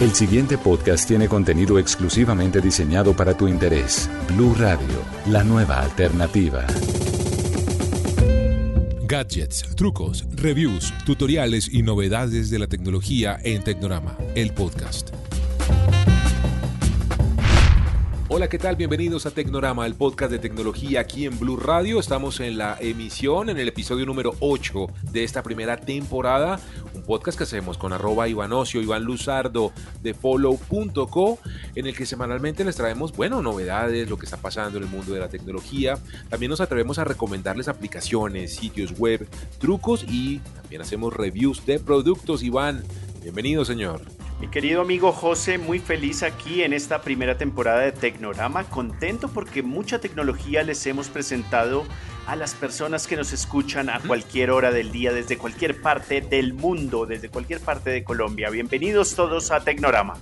El siguiente podcast tiene contenido exclusivamente diseñado para tu interés. Blue Radio, la nueva alternativa. Gadgets, trucos, reviews, tutoriales y novedades de la tecnología en Tecnorama, el podcast. Hola, ¿qué tal? Bienvenidos a Tecnorama, el podcast de tecnología aquí en Blue Radio. Estamos en la emisión, en el episodio número 8 de esta primera temporada. Podcast que hacemos con arroba Iván Ocio, Iván Luzardo de follow.co, en el que semanalmente les traemos, bueno, novedades, lo que está pasando en el mundo de la tecnología. También nos atrevemos a recomendarles aplicaciones, sitios web, trucos y también hacemos reviews de productos. Iván, bienvenido, señor. Mi querido amigo José, muy feliz aquí en esta primera temporada de Tecnorama, contento porque mucha tecnología les hemos presentado a las personas que nos escuchan a cualquier hora del día, desde cualquier parte del mundo, desde cualquier parte de Colombia. Bienvenidos todos a Tecnorama.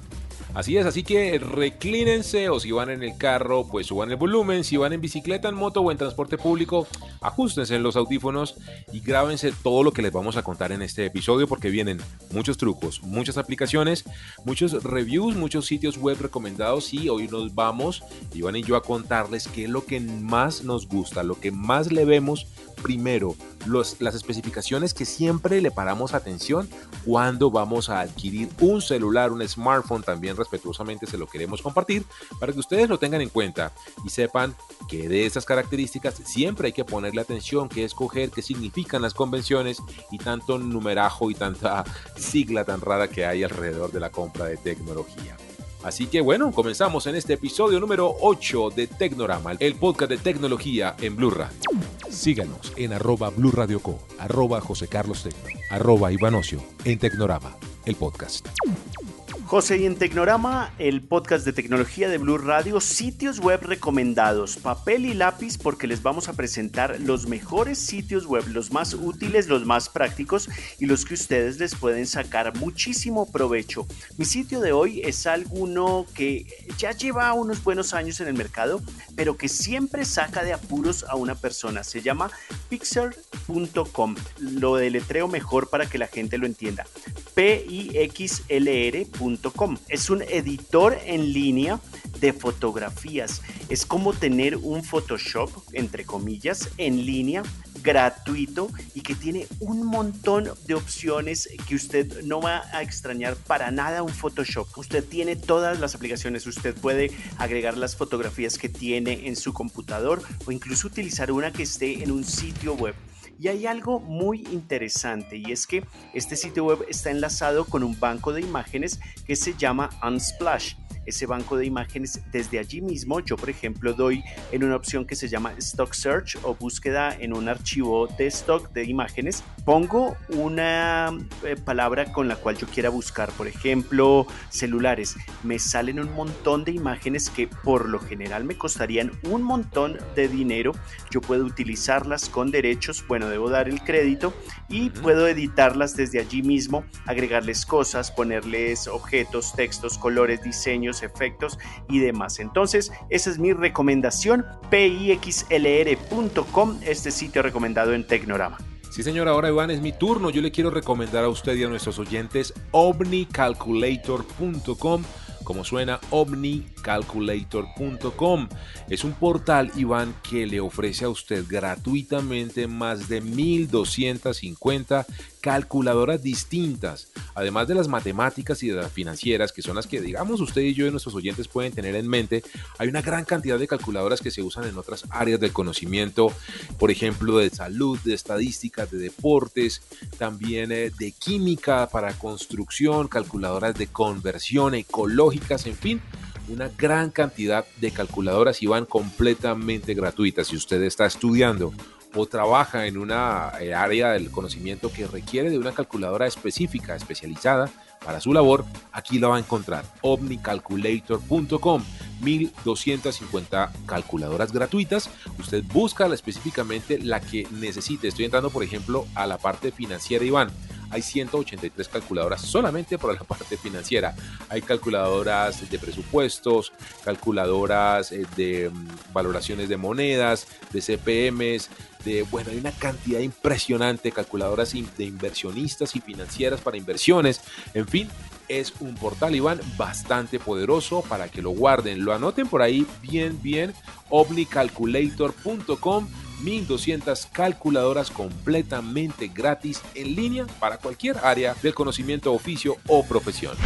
Así es, así que reclínense o si van en el carro, pues suban el volumen, si van en bicicleta, en moto o en transporte público, ajustense en los audífonos y grábense todo lo que les vamos a contar en este episodio porque vienen muchos trucos, muchas aplicaciones, muchos reviews, muchos sitios web recomendados y hoy nos vamos, Iván y yo, a contarles qué es lo que más nos gusta, lo que más le vemos primero, las especificaciones que siempre le paramos atención cuando vamos a adquirir un celular, un smartphone, también respetuosamente se lo queremos compartir para que ustedes lo tengan en cuenta y sepan que de esas características siempre hay que ponerle atención, qué escoger, qué significan las convenciones y tanto numerajo y tanta sigla tan rara que hay alrededor de la compra de tecnología. Así que bueno, comenzamos en este episodio número 8 de Tecnorama, el podcast de tecnología en Blue. Síganos en arroba Blue Co, arroba José Carlos Tecno, arroba Ivanocio, en Tecnorama, el podcast. José, y en Tecnorama, el podcast de tecnología de Blue Radio, sitios web recomendados, papel y lápiz, porque les vamos a presentar los mejores sitios web, los más útiles, los más prácticos y los que ustedes les pueden sacar muchísimo provecho. Mi sitio de hoy es alguno que ya lleva unos buenos años en el mercado, pero que siempre saca de apuros a una persona. Se llama pixel.com. Lo deletreo mejor para que la gente lo entienda. P-I-X-L-R.com es un editor en línea de fotografías. Es como tener un Photoshop, entre comillas, en línea gratuito y que tiene un montón de opciones que usted no va a extrañar para nada un Photoshop. Usted tiene todas las aplicaciones, usted puede agregar las fotografías que tiene en su computador o incluso utilizar una que esté en un sitio web. Y hay algo muy interesante y es que este sitio web está enlazado con un banco de imágenes que se llama Unsplash ese banco de imágenes desde allí mismo. Yo, por ejemplo, doy en una opción que se llama Stock Search o búsqueda en un archivo de stock de imágenes. Pongo una eh, palabra con la cual yo quiera buscar, por ejemplo, celulares. Me salen un montón de imágenes que por lo general me costarían un montón de dinero. Yo puedo utilizarlas con derechos, bueno, debo dar el crédito y puedo editarlas desde allí mismo, agregarles cosas, ponerles objetos, textos, colores, diseños efectos y demás. Entonces, esa es mi recomendación, pixlr.com, este sitio recomendado en Tecnorama. Sí, señor, ahora Iván es mi turno. Yo le quiero recomendar a usted y a nuestros oyentes omnicalculator.com como suena omnicalculator.com. Es un portal, Iván, que le ofrece a usted gratuitamente más de 1250 calculadoras distintas, además de las matemáticas y de las financieras, que son las que, digamos, usted y yo y nuestros oyentes pueden tener en mente. Hay una gran cantidad de calculadoras que se usan en otras áreas del conocimiento, por ejemplo, de salud, de estadísticas, de deportes, también eh, de química para construcción, calculadoras de conversión ecológicas, en fin una gran cantidad de calculadoras y van completamente gratuitas. Si usted está estudiando o trabaja en una eh, área del conocimiento que requiere de una calculadora específica, especializada para su labor, aquí la va a encontrar. omnicalculator.com 1250 calculadoras gratuitas. Usted busca específicamente la que necesite. Estoy entrando, por ejemplo, a la parte financiera, Iván hay 183 calculadoras solamente para la parte financiera. Hay calculadoras de presupuestos, calculadoras eh, de mm, valoraciones de monedas, de CPMs, de, bueno, hay una cantidad impresionante de calculadoras de inversionistas y financieras para inversiones. En fin, es un portal, Iván, bastante poderoso para que lo guarden, lo anoten por ahí bien, bien, omnicalculator.com 1200 calculadoras completamente gratis en línea para cualquier área del conocimiento, oficio o profesión.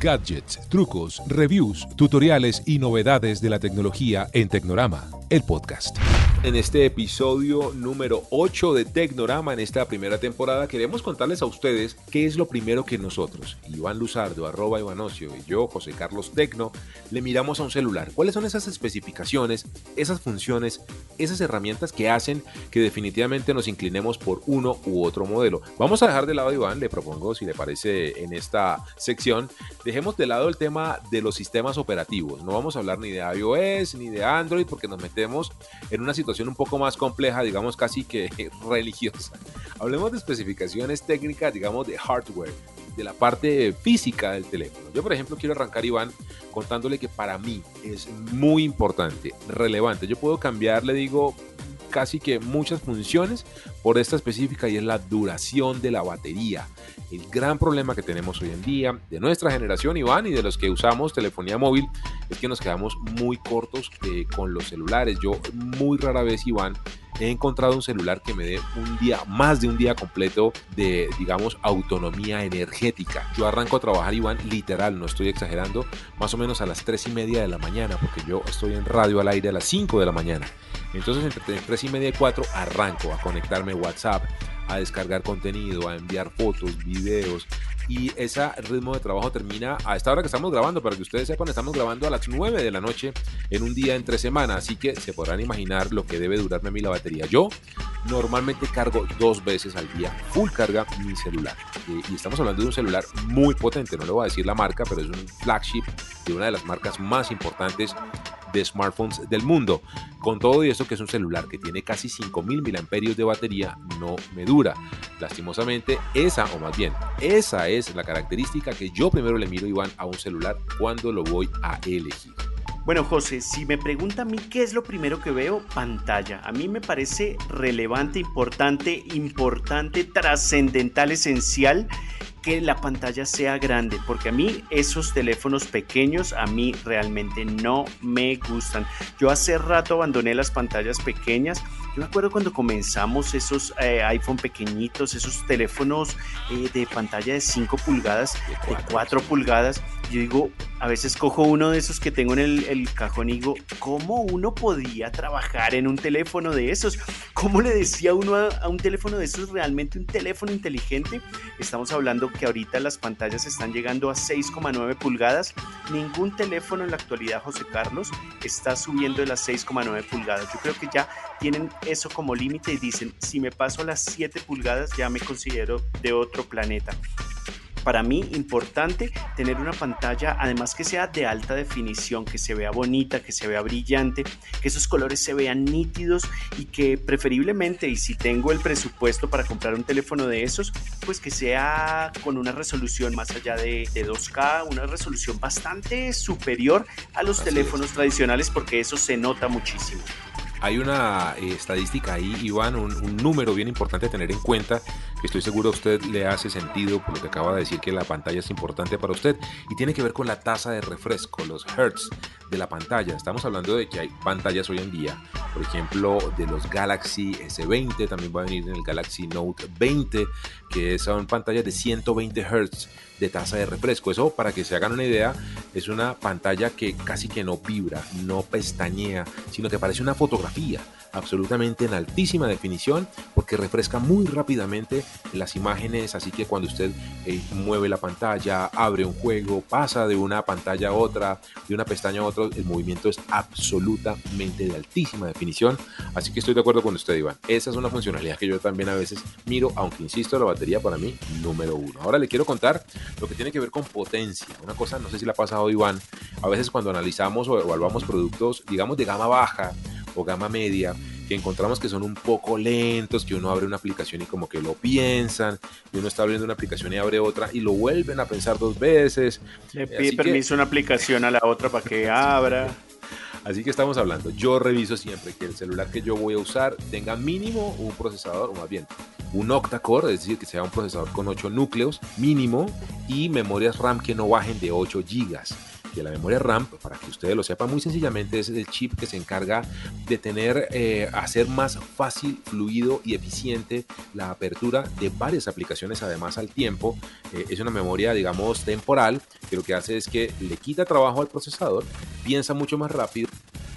Gadgets, trucos, reviews, tutoriales y novedades de la tecnología en Tecnorama, el podcast. En este episodio número 8 de Tecnorama, en esta primera temporada, queremos contarles a ustedes qué es lo primero que nosotros, Iván Luzardo, arroba Ivanocio y yo, José Carlos Tecno, le miramos a un celular. ¿Cuáles son esas especificaciones, esas funciones, esas herramientas que hacen que definitivamente nos inclinemos por uno u otro modelo? Vamos a dejar de lado Iván, le propongo, si le parece, en esta sección, dejemos de lado el tema de los sistemas operativos. No vamos a hablar ni de iOS ni de Android porque nos metemos en una situación un poco más compleja, digamos casi que religiosa. Hablemos de especificaciones técnicas, digamos de hardware, de la parte física del teléfono. Yo, por ejemplo, quiero arrancar, Iván, contándole que para mí es muy importante, relevante. Yo puedo cambiar, le digo, casi que muchas funciones por esta específica y es la duración de la batería. El gran problema que tenemos hoy en día de nuestra generación, Iván, y de los que usamos telefonía móvil, es que nos quedamos muy cortos eh, con los celulares. Yo muy rara vez, Iván, he encontrado un celular que me dé un día, más de un día completo de, digamos, autonomía energética. Yo arranco a trabajar, Iván, literal, no estoy exagerando, más o menos a las 3 y media de la mañana, porque yo estoy en radio al aire a las 5 de la mañana. Entonces, entre 3 y media y 4 arranco a conectarme WhatsApp, a descargar contenido, a enviar fotos, videos. Y ese ritmo de trabajo termina a esta hora que estamos grabando. Para que ustedes sepan, estamos grabando a las 9 de la noche en un día entre semana. Así que se podrán imaginar lo que debe durarme a mí la batería. Yo normalmente cargo dos veces al día, full carga mi celular. Y, estamos hablando de un celular muy potente. No le voy a decir la marca, pero es un flagship de una de las marcas más importantes de smartphones del mundo. Con todo y esto que es un celular que tiene casi 5000 mAh de batería, no me dura. Lastimosamente, esa, o más bien, esa es la característica que yo primero le miro, Iván, a un celular cuando lo voy a elegir. Bueno, José, si me pregunta a mí qué es lo primero que veo, pantalla. A mí me parece relevante, importante, importante, trascendental, esencial que la pantalla sea grande, porque a mí esos teléfonos pequeños a mí realmente no me gustan. Yo hace rato abandoné las pantallas pequeñas. Yo me acuerdo cuando comenzamos esos eh, iPhone pequeñitos, esos teléfonos eh, de pantalla de 5 pulgadas, de 4 pulgadas. Yo digo, a veces cojo uno de esos que tengo en el, cajón y digo, ¿cómo uno podía trabajar en un teléfono de esos? ¿Cómo le decía uno a, un teléfono de esos realmente un teléfono inteligente? Estamos hablando que ahorita las pantallas están llegando a 6,9 pulgadas. Ningún teléfono en la actualidad, José Carlos, está subiendo de las 6,9 pulgadas. Yo creo que ya tienen eso como límite y dicen, si me paso a las 7 pulgadas ya me considero de otro planeta para mí importante tener una pantalla, además que sea de alta definición, que se vea bonita, que se vea brillante, que esos colores se vean nítidos y que preferiblemente, y si tengo el presupuesto para comprar un teléfono de esos, pues que sea con una resolución más allá de, 2K, una resolución bastante superior a los teléfonos tradicionales porque eso se nota muchísimo. Hay una eh, estadística ahí, Iván, un, número bien importante a tener en cuenta, que estoy seguro a usted le hace sentido por lo que acaba de decir que la pantalla es importante para usted, y tiene que ver con la tasa de refresco, los hertz de la pantalla. Estamos hablando de que hay pantallas hoy en día, por ejemplo, de los Galaxy S20, también va a venir en el Galaxy Note 20, que son pantallas de 120 Hz de tasa de refresco. Eso, para que se hagan una idea, es una pantalla que casi que no vibra, no pestañea, sino que parece una fotografía absolutamente en altísima definición porque refresca muy rápidamente las imágenes, así que cuando usted eh, mueve la pantalla, abre un juego, pasa de una pantalla a otra, de una pestaña a otra, el movimiento es absolutamente de altísima definición, así que estoy de acuerdo con usted Iván, esa es una funcionalidad que yo también a veces miro, aunque insisto, la batería para mí número uno. Ahora le quiero contar lo que tiene que ver con potencia, una cosa, no sé si la ha pasado Iván, a veces cuando analizamos o evaluamos productos, digamos de gama baja, gama media que encontramos que son un poco lentos, que uno abre una aplicación y como que lo piensan, y uno está abriendo una aplicación y abre otra y lo vuelven a pensar dos veces. Le pide permiso una aplicación a la otra para que abra. Así que estamos hablando, yo reviso siempre que el celular que yo voy a usar tenga mínimo un procesador, o más bien un octa-core, es decir, que sea un procesador con 8 núcleos mínimo y memorias RAM que no bajen de 8 GB que la memoria RAM, para que ustedes lo sepan muy sencillamente, es el chip que se encarga de tener, eh, hacer más fácil, fluido y eficiente la apertura de varias aplicaciones además al tiempo. Eh, es una memoria, digamos, temporal, que lo que hace es que le quita trabajo al procesador, piensa mucho más rápido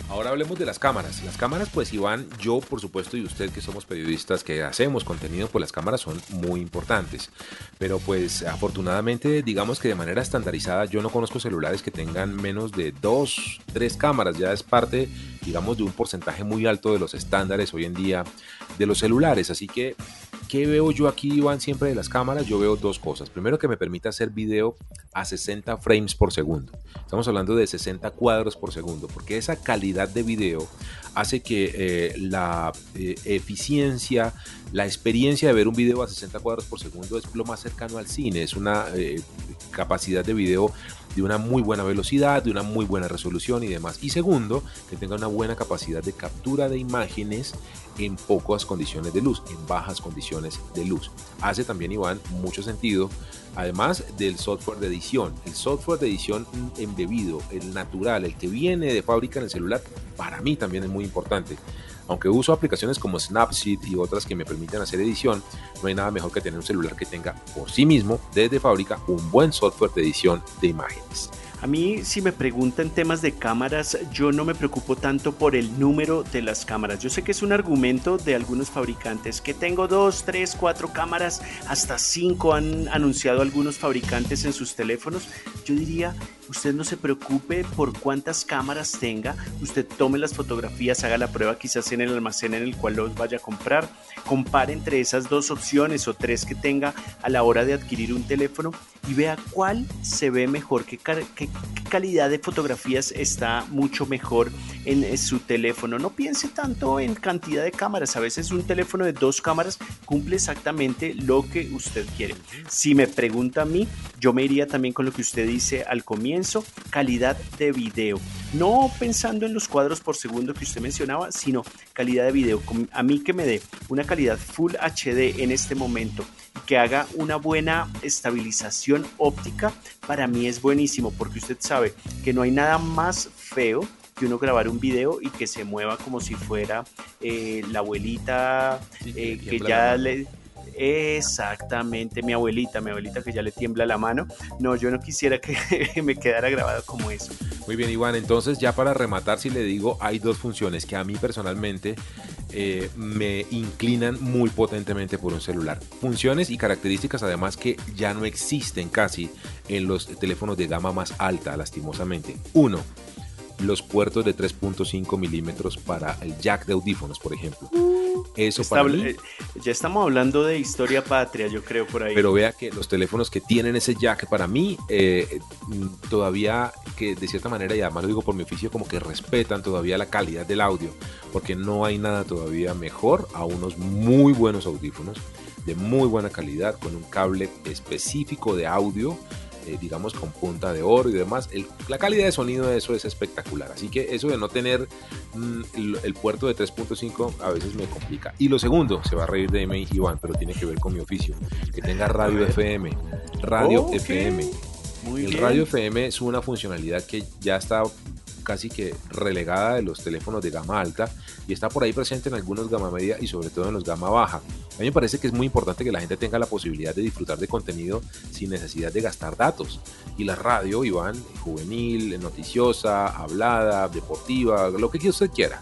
Ahora hablemos de las cámaras. Las cámaras, pues Iván, yo por supuesto y usted que somos periodistas que hacemos contenido, pues las cámaras son muy importantes. Pero pues afortunadamente, digamos que de manera estandarizada, yo no conozco celulares que tengan menos de dos, tres cámaras. Ya es parte, digamos, de un porcentaje muy alto de los estándares hoy en día de los celulares. Así que ¿Qué veo yo aquí, Iván, siempre de las cámaras? Yo veo dos cosas. Primero, que me permite hacer video a 60 frames por segundo. Estamos hablando de 60 cuadros por segundo, porque esa calidad de video hace que eh, la eh, eficiencia, la experiencia de ver un video a 60 cuadros por segundo es lo más cercano al cine. Es una eh, capacidad de video de una muy buena velocidad, de una muy buena resolución y demás. Y segundo, que tenga una buena capacidad de captura de imágenes en pocas condiciones de luz, en bajas condiciones de luz. Hace también, Iván, mucho sentido, además del software de edición. El software de edición embebido, el natural, el que viene de fábrica en el celular, para mí también es muy importante. Aunque uso aplicaciones como Snapseed y otras que me permiten hacer edición, no hay nada mejor que tener un celular que tenga por sí mismo, desde fábrica, un buen software de edición de imágenes. A mí, si me preguntan temas de cámaras, yo no me preocupo tanto por el número de las cámaras. Yo sé que es un argumento de algunos fabricantes, que tengo dos, tres, cuatro cámaras, hasta cinco han anunciado algunos fabricantes en sus teléfonos. Yo diría, usted no se preocupe por cuántas cámaras tenga, usted tome las fotografías, haga la prueba quizás en el almacén en el cual los vaya a comprar, compare entre esas dos opciones o tres que tenga a la hora de adquirir un teléfono y vea cuál se ve mejor, qué, calidad de fotografías está mucho mejor en eh, su teléfono. No piense tanto en cantidad de cámaras, a veces un teléfono de dos cámaras cumple exactamente lo que usted quiere. Si me pregunta a mí, yo me iría también con lo que usted dice al comienzo, calidad de video. No pensando en los cuadros por segundo que usted mencionaba, sino calidad de video. A mí que me dé una calidad Full HD en este momento que haga una buena estabilización óptica, para mí es buenísimo porque usted sabe que no hay nada más feo que uno grabar un video y que se mueva como si fuera eh, la abuelita eh, que ya le Exactamente, mi abuelita, mi abuelita que ya le tiembla la mano. No, yo no quisiera que me quedara grabado como eso. Muy bien, Iván. Entonces, ya para rematar, si le digo, hay dos funciones que a mí personalmente eh, me inclinan muy potentemente por un celular. Funciones y características además que ya no existen casi en los teléfonos de gama más alta, lastimosamente. Uno, los puertos de 3.5 milímetros para el jack de audífonos, por ejemplo. Eso para eh, Ya estamos hablando de historia patria, yo creo, por ahí. Pero vea que los teléfonos que tienen ese jack, para mí, eh, todavía que de cierta manera, y además lo digo por mi oficio, como que respetan todavía la calidad del audio, porque no hay nada todavía mejor a unos muy buenos audífonos de muy buena calidad, con un cable específico de audio eh, digamos, con punta de oro y demás. la calidad de sonido de eso es espectacular. Así que eso de no tener mm, el, puerto de 3.5 a veces me complica. Y lo segundo, se va a reír de mí, Iván, pero tiene que ver con mi oficio. Que tenga radio FM. Radio FM. el radio FM es una funcionalidad que ya está casi que relegada de los teléfonos de gama alta y está por ahí presente en algunos gama media y sobre todo en los gama baja. A mí me parece que es muy importante que la gente tenga la posibilidad de disfrutar de contenido sin necesidad de gastar datos. Y la radio, Iván, juvenil, noticiosa, hablada, deportiva, lo que usted quiera,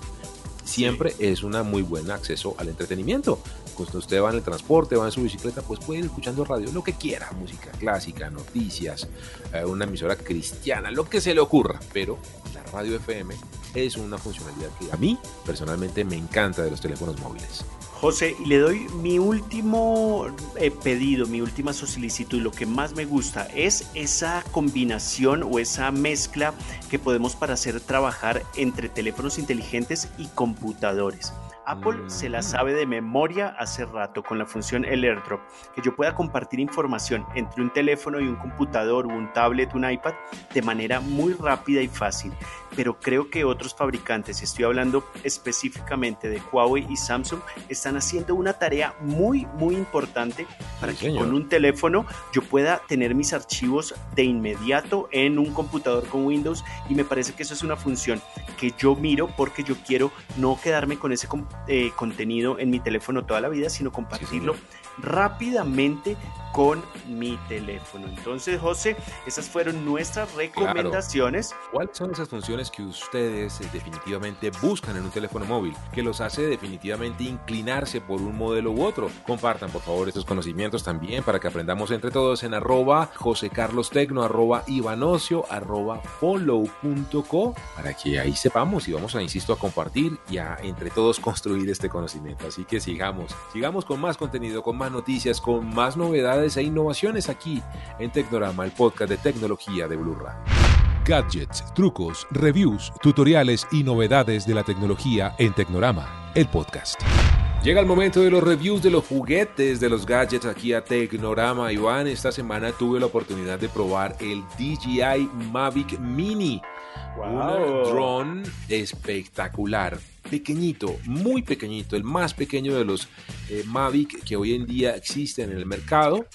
siempre es un muy buen acceso al entretenimiento. Cuando usted va en el transporte, va en su bicicleta, pues puede ir escuchando radio, lo que quiera, música clásica, noticias, eh, una emisora cristiana, lo que se le ocurra. Pero la radio FM es una funcionalidad que a mí personalmente me encanta de los teléfonos móviles. José, le doy mi último eh, pedido, mi última solicitud. Lo que más me gusta es esa combinación o esa mezcla que podemos para hacer trabajar entre teléfonos inteligentes y computadores Apple se la sabe de memoria hace rato con la función el AirDrop, que yo pueda compartir información entre un teléfono y un computador, un tablet, un iPad de manera muy rápida y fácil. Pero creo que otros fabricantes, y estoy hablando específicamente de Huawei y Samsung, están haciendo una tarea muy, muy importante para Sí, que señor. con un teléfono yo pueda tener mis archivos de inmediato en un computador con Windows y me parece que eso es una función que yo miro porque yo quiero no quedarme con ese eh, contenido en mi teléfono toda la vida, sino compartirlo rápidamente con mi teléfono. Entonces, José, esas fueron nuestras recomendaciones. ¿Cuáles son esas funciones que ustedes eh, definitivamente buscan en un teléfono móvil? Que los hace definitivamente inclinarse por un modelo u otro. Compartan por favor estos conocimientos también para que aprendamos entre todos en arroba José Carlos Tecno, arroba Ivanocio, arroba follow.co para que ahí sepamos y vamos a, insisto, a compartir y a entre todos construir este conocimiento. Así que sigamos, sigamos con más contenido, con más noticias, con más novedades e innovaciones aquí en Tecnorama, el podcast de tecnología de Blue. Gadgets, trucos, reviews, tutoriales y novedades de la tecnología en Tecnorama, el podcast. Llega el momento de los reviews de los juguetes, de los gadgets aquí a Tecnorama. Iván, esta semana tuve la oportunidad de probar el DJI Mavic Mini. Un drone espectacular, pequeñito, muy pequeñito, el más pequeño de los eh, Mavic que hoy en día existen en el mercado.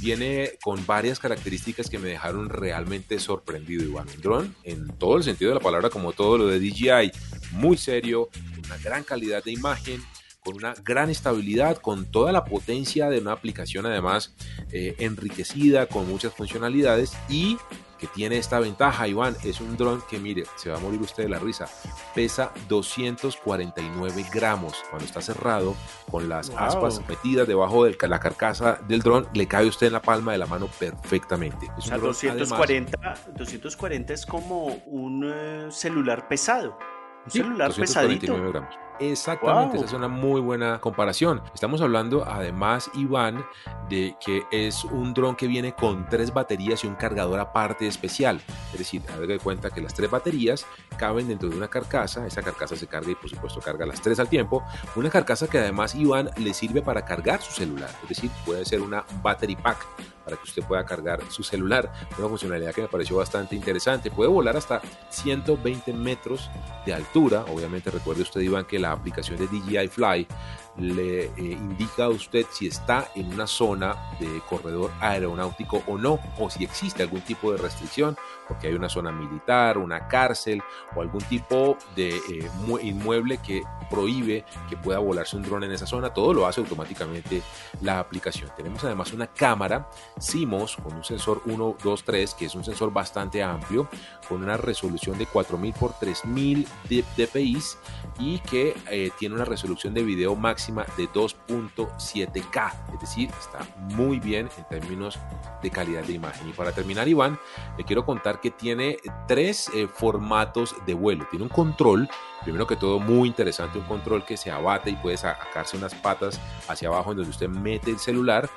Viene con varias características que me dejaron realmente sorprendido, Iván. Un drone, en todo el sentido de la palabra, como todo lo de DJI, muy serio, con una gran calidad de imagen, con una gran estabilidad, con toda la potencia de una aplicación además eh, enriquecida, con muchas funcionalidades y que tiene esta ventaja, Iván, es un dron que mire, se va a morir usted de la risa, pesa 249 gramos. Cuando está cerrado, con las Wow. aspas metidas debajo de la carcasa del dron, le cabe usted en la palma de la mano perfectamente. Es O sea, un dron, además, 240, 240 es como un eh, celular pesado. Un Sí, celular 249 pesadito. gramos. Exactamente, Wow. esa es una muy buena comparación. Estamos hablando además, Iván, de que es un dron que viene con tres baterías y un cargador aparte especial. Es decir, haga de cuenta que las tres baterías caben dentro de una carcasa, esa carcasa se carga y por supuesto carga las tres al tiempo. Una carcasa que además, Iván, le sirve para cargar su celular. Es decir, puede ser una battery pack para que usted pueda cargar su celular. Una funcionalidad que me pareció bastante interesante. Puede volar hasta 120 metros de altura. Obviamente recuerde usted, Iván, que la aplicación de DJI Fly le eh, indica a usted si está en una zona de corredor aeronáutico o no, o si existe algún tipo de restricción, porque hay una zona militar, una cárcel o algún tipo de eh, mu- inmueble que prohíbe que pueda volarse un dron en esa zona. Todo lo hace automáticamente la aplicación. Tenemos además una cámara CMOS con un sensor 1, 2, 3, que es un sensor bastante amplio, con una resolución de 4000 por 3000 de- dpi y que eh, tiene una resolución de video máxima de 2.7K, es decir, está muy bien en términos de calidad de imagen. Y para terminar, Iván, le quiero contar que tiene tres eh, formatos de vuelo. Tiene un control, primero que todo muy interesante, un control que se abate y puede sacarse unas patas hacia abajo en donde usted mete el celular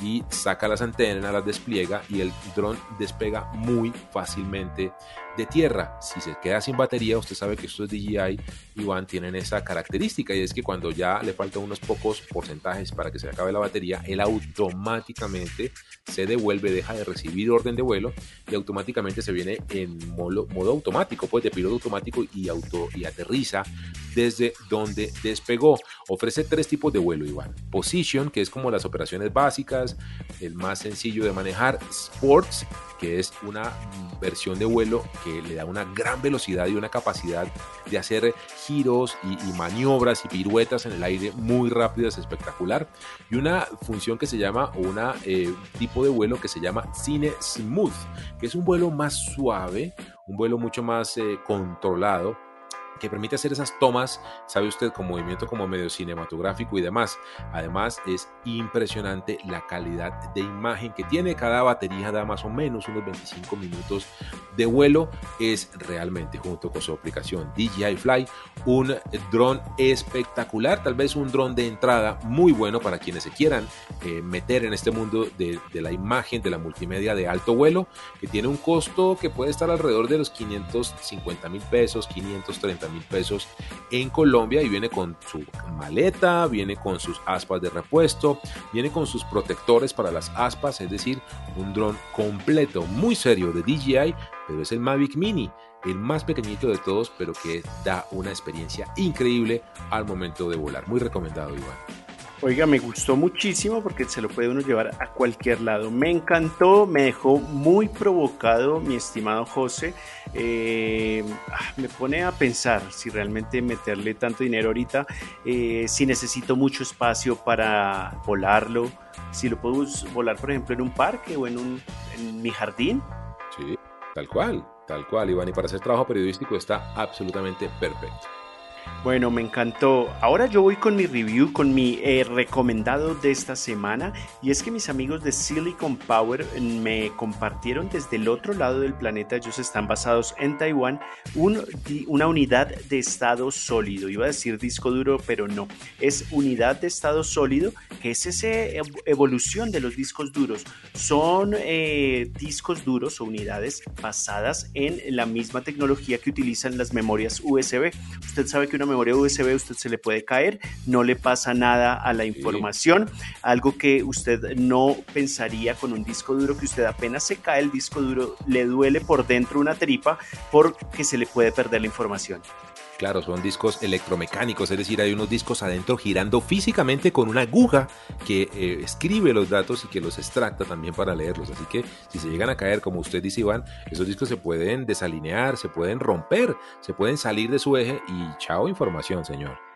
y saca las antenas, las despliega y el dron despega muy fácilmente de tierra. Si se queda sin batería, usted sabe que estos DJI Iván tienen esa característica y es que cuando ya le faltan unos pocos porcentajes para que se acabe la batería, él automáticamente se devuelve, deja de recibir orden de vuelo y automáticamente se viene en modo, modo automático, pues de piloto automático y, auto, y aterriza desde donde despegó. Ofrece tres tipos de vuelo, Iván. Position, que es como las operaciones básicas, el más sencillo de manejar. Sports, que es una versión de vuelo que le da una gran velocidad y una capacidad de hacer giros y, y maniobras y piruetas en el aire muy rápidas, espectacular. Y una función que se llama, o una eh, tipo de vuelo que se llama Cine Smooth, que es un vuelo más suave, un vuelo mucho más eh, controlado que permite hacer esas tomas, sabe usted, con movimiento como medio cinematográfico y demás. Además, es impresionante la calidad de imagen que tiene. Cada batería da más o menos unos 25 minutos de vuelo. Es realmente, junto con su aplicación DJI Fly, un dron espectacular. Tal vez un dron de entrada muy bueno para quienes se quieran eh, meter en este mundo de, de la imagen, de la multimedia de alto vuelo, que tiene un costo que puede estar alrededor de los 550 mil pesos, 530 mil pesos en Colombia y viene con su maleta, viene con sus aspas de repuesto, viene con sus protectores para las aspas, es decir, un dron completo, muy serio de DJI, pero es el Mavic Mini el más pequeñito de todos, pero que da una experiencia increíble al momento de volar. Muy recomendado, Iván. Oiga, me gustó muchísimo porque se lo puede uno llevar a cualquier lado. Me encantó, me dejó muy provocado, mi estimado José. Eh, ah, me pone a pensar si realmente meterle tanto dinero ahorita, eh, si necesito mucho espacio para volarlo, si lo puedo volar, por ejemplo, en un parque o en, un, en mi jardín. Sí, tal cual, tal cual, Iván. Y para hacer trabajo periodístico está absolutamente perfecto. Bueno, me encantó. Ahora yo voy con mi review, con mi eh, recomendado de esta semana. Y es que mis amigos de Silicon Power me compartieron desde el otro lado del planeta, ellos están basados en Taiwán, una unidad de estado sólido. Iba a decir disco duro, pero no. Es unidad de estado sólido, que es esa evolución de los discos duros. Son eh, discos duros o unidades basadas en la misma tecnología que utilizan las memorias USB. Usted sabe que una memoria USB usted se le puede caer, no le pasa nada a la información, algo que usted no pensaría con un disco duro que usted apenas se cae el disco duro le duele por dentro una tripa porque se le puede perder la información. Claro, son discos electromecánicos, es decir, hay unos discos adentro girando físicamente con una aguja que eh, escribe los datos y que los extracta también para leerlos. Así que si se llegan a caer, como usted dice Iván, esos discos se pueden desalinear, se pueden romper, se pueden salir de su eje y chao información, señor.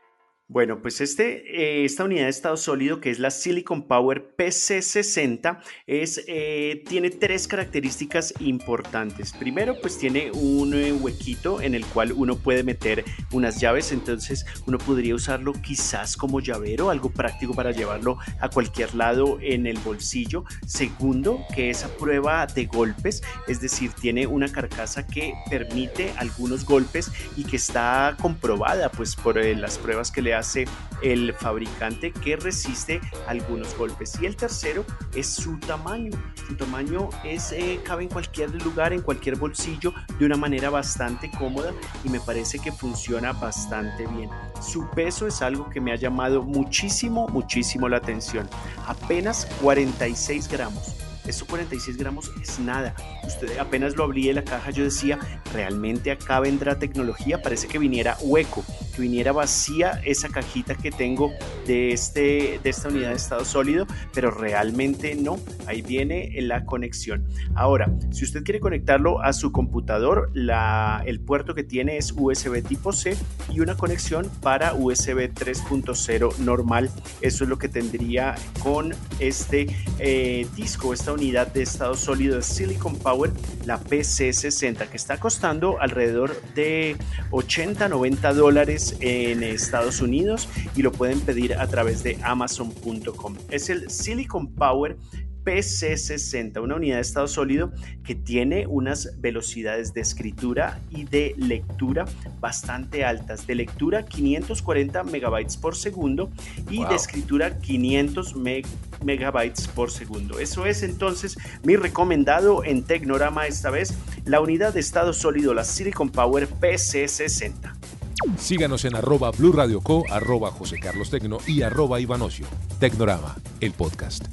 Bueno, pues este, eh, esta unidad de estado sólido, que es la Silicon Power PC60, es, eh, tiene tres características importantes. Primero, pues tiene un eh, huequito en el cual uno puede meter unas llaves, entonces uno podría usarlo quizás como llavero, algo práctico para llevarlo a cualquier lado en el bolsillo. Segundo, que es a prueba de golpes, es decir, tiene una carcasa que permite algunos golpes y que está comprobada pues por las pruebas que le hace el fabricante que resiste algunos golpes. Y el tercero es su tamaño. Su tamaño es, eh, cabe en cualquier lugar, en cualquier bolsillo, de una manera bastante cómoda y me parece que funciona bastante bien. Su peso es algo que me ha llamado muchísimo, muchísimo la atención. Apenas 46 gramos esto 46 gramos es nada. Usted apenas lo abrí de la caja, yo decía, realmente acá vendrá tecnología. Parece que viniera hueco, que viniera vacía esa cajita que tengo de, este, de esta unidad de estado sólido, pero realmente no. Ahí viene la conexión. Ahora, si usted quiere conectarlo a su computador, la, el puerto que tiene es USB tipo C y una conexión para USB 3.0 normal. Eso es lo que tendría con este eh, disco, esta unidad de estado sólido de Silicon Power, la PC60, que está costando alrededor de 80-90 dólares en Estados Unidos y lo pueden pedir a través de amazon.com. Es el Silicon Power PC60, una unidad de estado sólido que tiene unas velocidades de escritura y de lectura bastante altas. De lectura 540 megabytes por segundo y de escritura 500 megabytes por segundo. Eso es entonces mi recomendado en Tecnorama esta vez, la unidad de estado sólido, la Silicon Power PC60. Síganos en arroba Blue Radio Co, arroba José Carlos Tecno y arroba Ivanocio. Tecnorama, el podcast.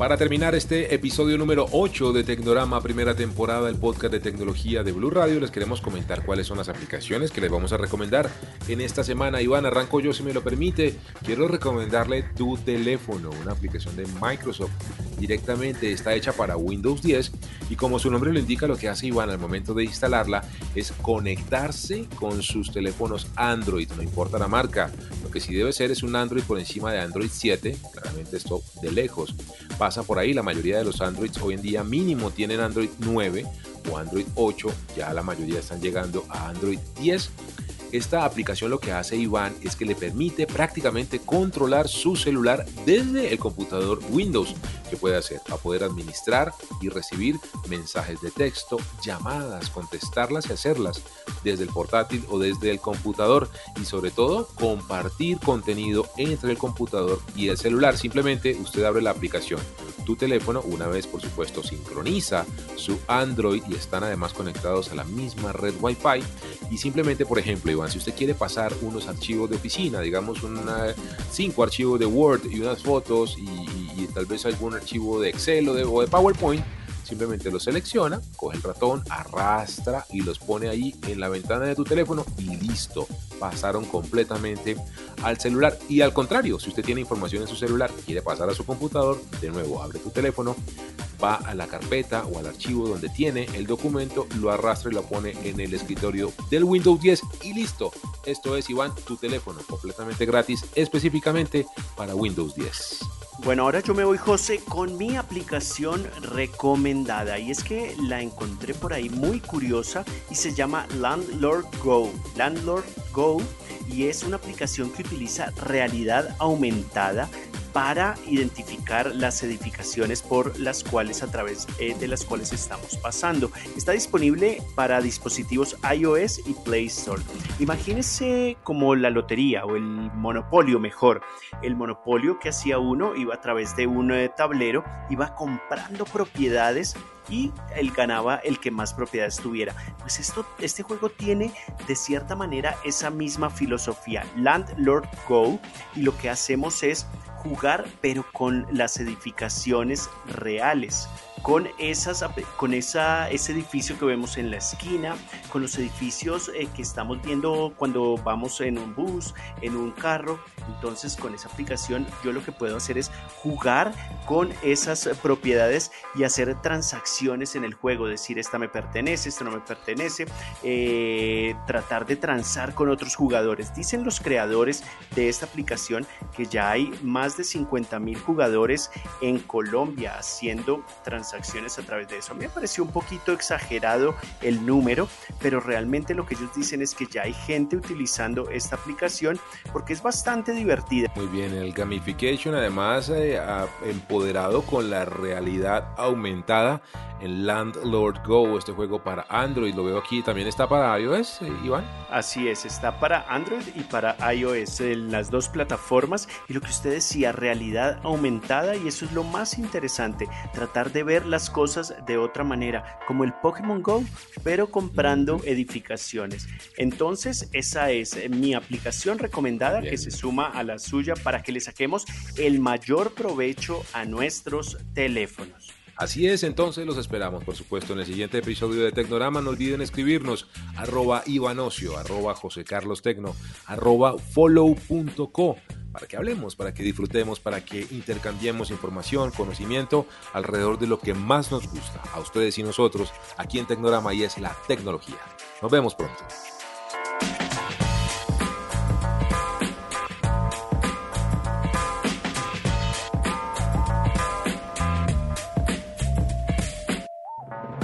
Para terminar este episodio número 8 de Tecnorama, primera temporada del podcast de tecnología de Blue Radio, les queremos comentar cuáles son las aplicaciones que les vamos a recomendar en esta semana. Iván, arranco yo si me lo permite. Quiero recomendarle tu teléfono, una aplicación de Microsoft. Directamente está hecha para Windows 10 y como su nombre lo indica, lo que hace Iván al momento de instalarla es conectarse con sus teléfonos Android, no importa la marca. Lo que sí debe ser es un Android por encima de Android 7, claramente esto de lejos pasa por ahí. La mayoría de los Androids hoy en día mínimo tienen Android 9 o Android 8. Ya la mayoría están llegando a Android 10 esta aplicación lo que hace Iván es que le permite prácticamente controlar su celular desde el computador Windows. que puede hacer? A poder administrar y recibir mensajes de texto, llamadas, contestarlas y hacerlas desde el portátil o desde el computador y sobre todo compartir contenido entre el computador y el celular. Simplemente usted abre la aplicación. Tu teléfono, una vez por supuesto, sincroniza su Android y están además conectados a la misma red Wi-Fi Y simplemente, por ejemplo, Iván, si usted quiere pasar unos archivos de oficina, digamos una, cinco archivos de Word y unas fotos y, tal vez algún archivo de Excel o de, PowerPoint, simplemente los selecciona, coge el ratón, arrastra y los pone ahí en la ventana de tu teléfono y listo. Pasaron completamente al celular. Y al contrario, si usted tiene información en su celular y quiere pasar a su computador, de nuevo abre tu teléfono, va a la carpeta o al archivo donde tiene el documento, lo arrastra y lo pone en el escritorio del Windows 10 y listo. Esto es, Iván, tu teléfono completamente gratis, específicamente para Windows 10. Bueno, ahora yo me voy, José, con mi aplicación recomendada. Y es que la encontré por ahí muy curiosa y se llama Landlord Go. Landlord Go y es una aplicación que utiliza realidad aumentada para identificar las edificaciones por las cuales a través eh, de las cuales estamos pasando. Está disponible para dispositivos iOS y Play Store. Imagínese como la lotería o el monopolio mejor. El monopolio que hacía uno iba a través de un eh, tablero, iba comprando propiedades y él ganaba el que más propiedades tuviera. Pues esto, este juego tiene de cierta manera esa misma filosofía, Landlord Go, y lo que hacemos es jugar pero con las edificaciones reales con, esas, con esa, ese edificio que vemos en la esquina, con los edificios eh, que estamos viendo cuando vamos en un bus, en un carro. Entonces con esa aplicación yo lo que puedo hacer es jugar con esas propiedades y hacer transacciones en el juego, decir esta me pertenece, esta no me pertenece, eh, tratar de transar con otros jugadores. Dicen los creadores de esta aplicación que ya hay más de 50 mil jugadores en Colombia haciendo transacciones acciones a través de eso. A mí me pareció un poquito exagerado el número, pero realmente lo que ellos dicen es que ya hay gente utilizando esta aplicación porque es bastante divertida. Muy bien, el gamification además eh, empoderado con la realidad aumentada el Landlord Go, este juego para Android, lo veo aquí, también está para iOS, eh, Iván. Así es, está para Android y para iOS, en las dos plataformas. Y lo que usted decía, realidad aumentada, y eso es lo más interesante, tratar de ver las cosas de otra manera, como el Pokémon Go, pero comprando edificaciones. Entonces, esa es mi aplicación recomendada que se suma a la suya para que le saquemos el mayor provecho a nuestros teléfonos. Así es, entonces los esperamos, por supuesto, en el siguiente episodio de Tecnorama. No olviden escribirnos arroba Ivanocio, arroba José Carlos arroba follow.co para que hablemos, para que disfrutemos, para que intercambiemos información, conocimiento alrededor de lo que más nos gusta a ustedes y nosotros aquí en Tecnorama y es la tecnología. Nos vemos pronto.